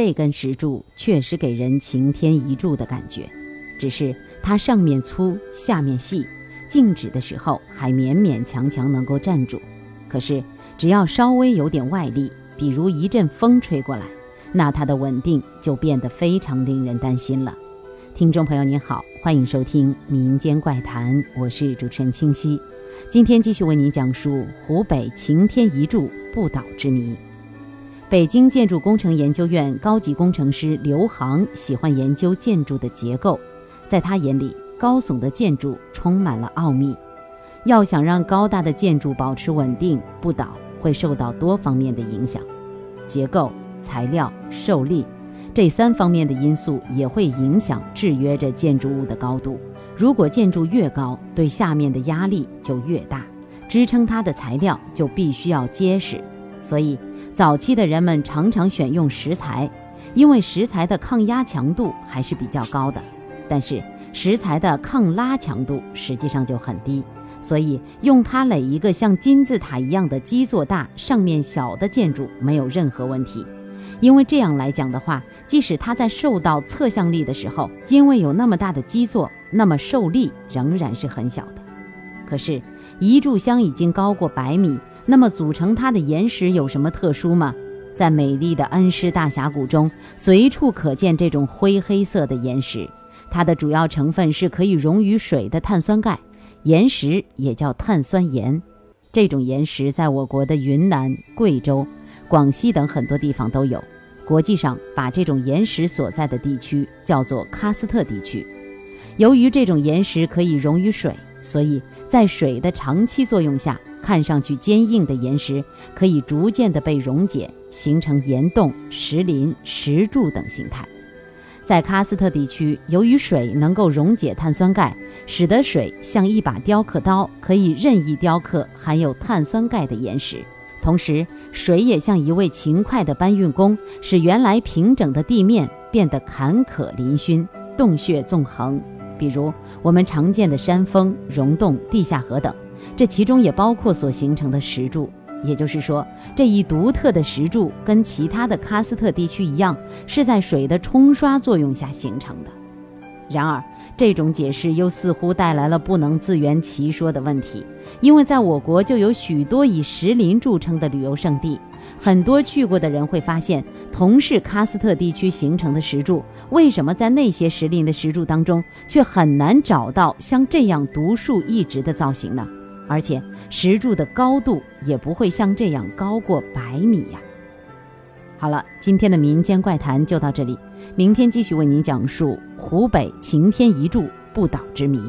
这根石柱确实给人擎天一柱的感觉，只是它上面粗，下面细，静止的时候还勉勉强强能够站住。可是只要稍微有点外力，比如一阵风吹过来，那它的稳定就变得非常令人担心了。听众朋友您好，欢迎收听《民间怪谈》，我是主持人清溪。今天继续为您讲述湖北擎天一柱不倒之谜。北京建筑工程研究院高级工程师刘航喜欢研究建筑的结构，在他眼里，高耸的建筑充满了奥秘。要想让高大的建筑保持稳定不倒，会受到多方面的影响，结构、材料、受力这三方面的因素也会影响制约着建筑物的高度。如果建筑越高，对下面的压力就越大，支撑它的材料就必须要结实，所以。早期的人们常常选用石材，因为石材的抗压强度还是比较高的，但是石材的抗拉强度实际上就很低，所以用它垒一个像金字塔一样的基座大、上面小的建筑没有任何问题，因为这样来讲的话，即使它在受到侧向力的时候，因为有那么大的基座，那么受力仍然是很小的。可是，一炷香已经高过百米。那么组成它的岩石有什么特殊吗？在美丽的恩施大峡谷中，随处可见这种灰黑色的岩石。它的主要成分是可以溶于水的碳酸钙，岩石也叫碳酸盐。这种岩石在我国的云南、贵州、广西等很多地方都有。国际上把这种岩石所在的地区叫做喀斯特地区。由于这种岩石可以溶于水，所以在水的长期作用下。看上去坚硬的岩石可以逐渐地被溶解，形成岩洞、石林、石柱等形态。在喀斯特地区，由于水能够溶解碳酸钙，使得水像一把雕刻刀，可以任意雕刻含有碳酸钙的岩石。同时，水也像一位勤快的搬运工，使原来平整的地面变得坎坷嶙峋、洞穴纵横。比如我们常见的山峰、溶洞、地下河等。这其中也包括所形成的石柱，也就是说，这一独特的石柱跟其他的喀斯特地区一样，是在水的冲刷作用下形成的。然而，这种解释又似乎带来了不能自圆其说的问题，因为在我国就有许多以石林著称的旅游胜地，很多去过的人会发现，同是喀斯特地区形成的石柱，为什么在那些石林的石柱当中，却很难找到像这样独树一帜的造型呢？而且石柱的高度也不会像这样高过百米呀。好了，今天的民间怪谈就到这里，明天继续为您讲述湖北晴天一柱不倒之谜。